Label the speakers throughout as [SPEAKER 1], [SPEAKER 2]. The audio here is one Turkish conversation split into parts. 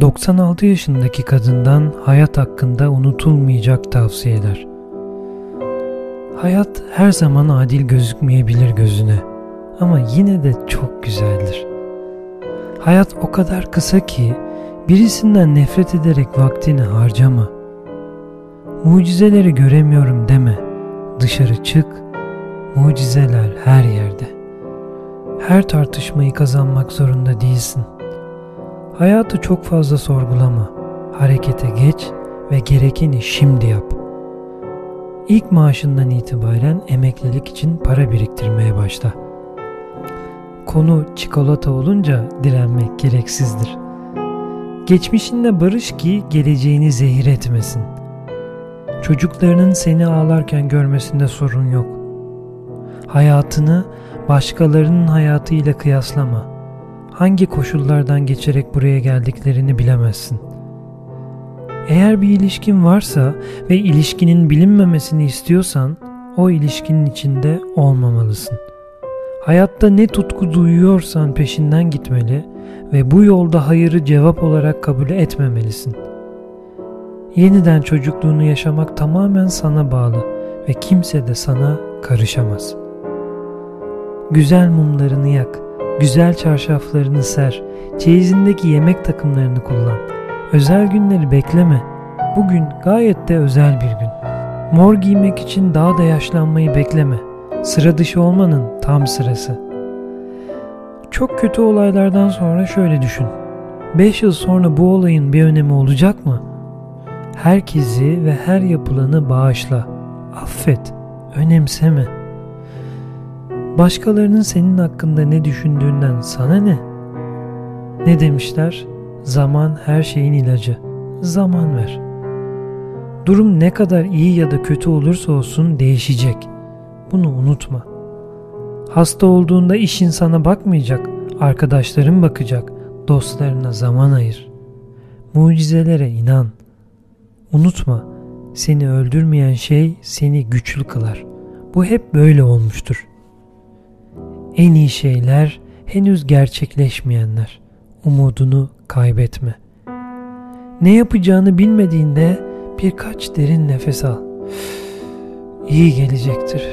[SPEAKER 1] 96 yaşındaki kadından hayat hakkında unutulmayacak tavsiyeler. Hayat her zaman adil gözükmeyebilir gözüne ama yine de çok güzeldir. Hayat o kadar kısa ki birisinden nefret ederek vaktini harcama. Mucizeleri göremiyorum deme. Dışarı çık. Mucizeler her yerde. Her tartışmayı kazanmak zorunda değilsin. Hayatı çok fazla sorgulama. Harekete geç ve gerekeni şimdi yap. İlk maaşından itibaren emeklilik için para biriktirmeye başla. Konu çikolata olunca direnmek gereksizdir. Geçmişinle barış ki geleceğini zehir etmesin. Çocuklarının seni ağlarken görmesinde sorun yok. Hayatını başkalarının hayatıyla kıyaslama. Hangi koşullardan geçerek buraya geldiklerini bilemezsin. Eğer bir ilişkin varsa ve ilişkinin bilinmemesini istiyorsan o ilişkinin içinde olmamalısın. Hayatta ne tutku duyuyorsan peşinden gitmeli ve bu yolda hayırı cevap olarak kabul etmemelisin. Yeniden çocukluğunu yaşamak tamamen sana bağlı ve kimse de sana karışamaz. Güzel mumlarını yak, güzel çarşaflarını ser, çeyizindeki yemek takımlarını kullan. Özel günleri bekleme. Bugün gayet de özel bir gün. Mor giymek için daha da yaşlanmayı bekleme. Sıra dışı olmanın tam sırası. Çok kötü olaylardan sonra şöyle düşün. 5 yıl sonra bu olayın bir önemi olacak mı? Herkesi ve her yapılanı bağışla. Affet, önemseme. Başkalarının senin hakkında ne düşündüğünden sana ne? Ne demişler? Zaman her şeyin ilacı. Zaman ver. Durum ne kadar iyi ya da kötü olursa olsun değişecek. Bunu unutma. Hasta olduğunda iş insana bakmayacak, arkadaşların bakacak, dostlarına zaman ayır. Mucizelere inan. Unutma, seni öldürmeyen şey seni güçlü kılar. Bu hep böyle olmuştur. En iyi şeyler henüz gerçekleşmeyenler. Umudunu kaybetme. Ne yapacağını bilmediğinde birkaç derin nefes al. İyi gelecektir.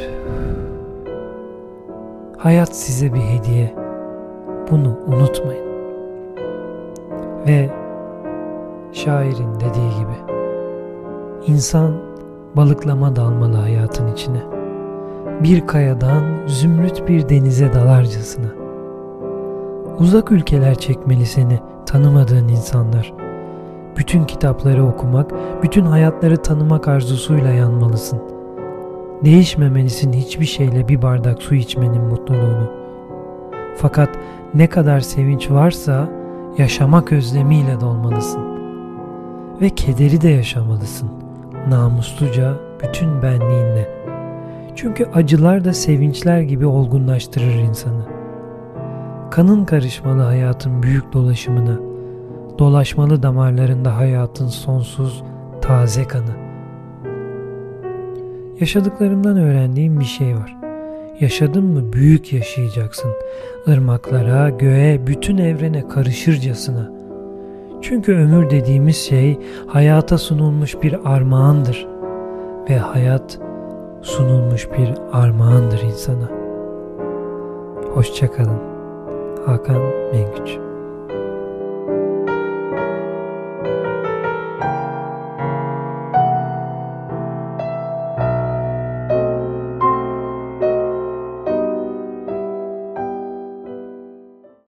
[SPEAKER 1] Hayat size bir hediye. Bunu unutmayın. Ve şairin dediği gibi insan balıklama dalmalı hayatın içine. Bir kayadan zümrüt bir denize dalarcasına. Uzak ülkeler çekmeli seni tanımadığın insanlar. Bütün kitapları okumak, bütün hayatları tanımak arzusuyla yanmalısın. Değişmemelisin hiçbir şeyle bir bardak su içmenin mutluluğunu. Fakat ne kadar sevinç varsa yaşamak özlemiyle dolmalısın. Ve kederi de yaşamalısın. Namusluca bütün benliğinle. Çünkü acılar da sevinçler gibi olgunlaştırır insanı. Kanın karışmalı hayatın büyük dolaşımına, dolaşmalı damarlarında hayatın sonsuz taze kanı. Yaşadıklarımdan öğrendiğim bir şey var. Yaşadın mı büyük yaşayacaksın. Irmaklara, göğe, bütün evrene karışırcasına. Çünkü ömür dediğimiz şey hayata sunulmuş bir armağandır. Ve hayat sunulmuş bir armağandır insana. Hoşçakalın. Hakan Mengüç